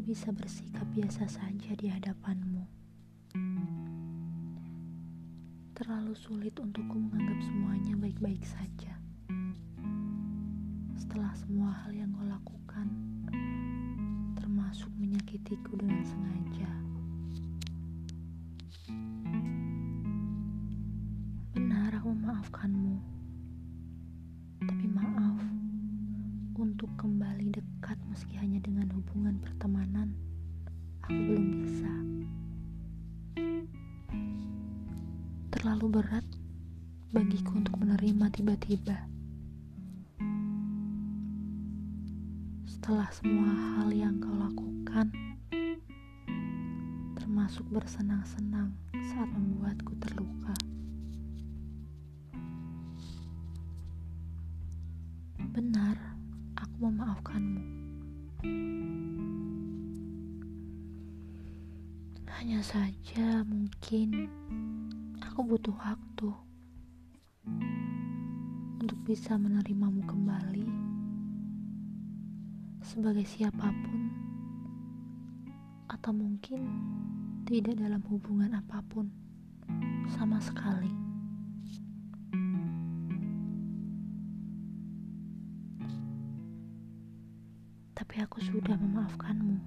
bisa bersikap biasa saja di hadapanmu. Terlalu sulit untukku menganggap semuanya baik-baik saja. Setelah semua hal yang kau lakukan, termasuk menyakitiku dengan sengaja. Untuk kembali dekat meski hanya dengan hubungan pertemanan. Aku belum bisa. Terlalu berat bagiku untuk menerima tiba-tiba. Setelah semua hal yang kau lakukan, termasuk bersenang-senang saat membuatku terluka. Benar, memaafkanmu. Hanya saja mungkin aku butuh waktu untuk bisa menerimamu kembali sebagai siapa pun atau mungkin tidak dalam hubungan apa pun sama sekali. tapi aku sudah memaafkanmu.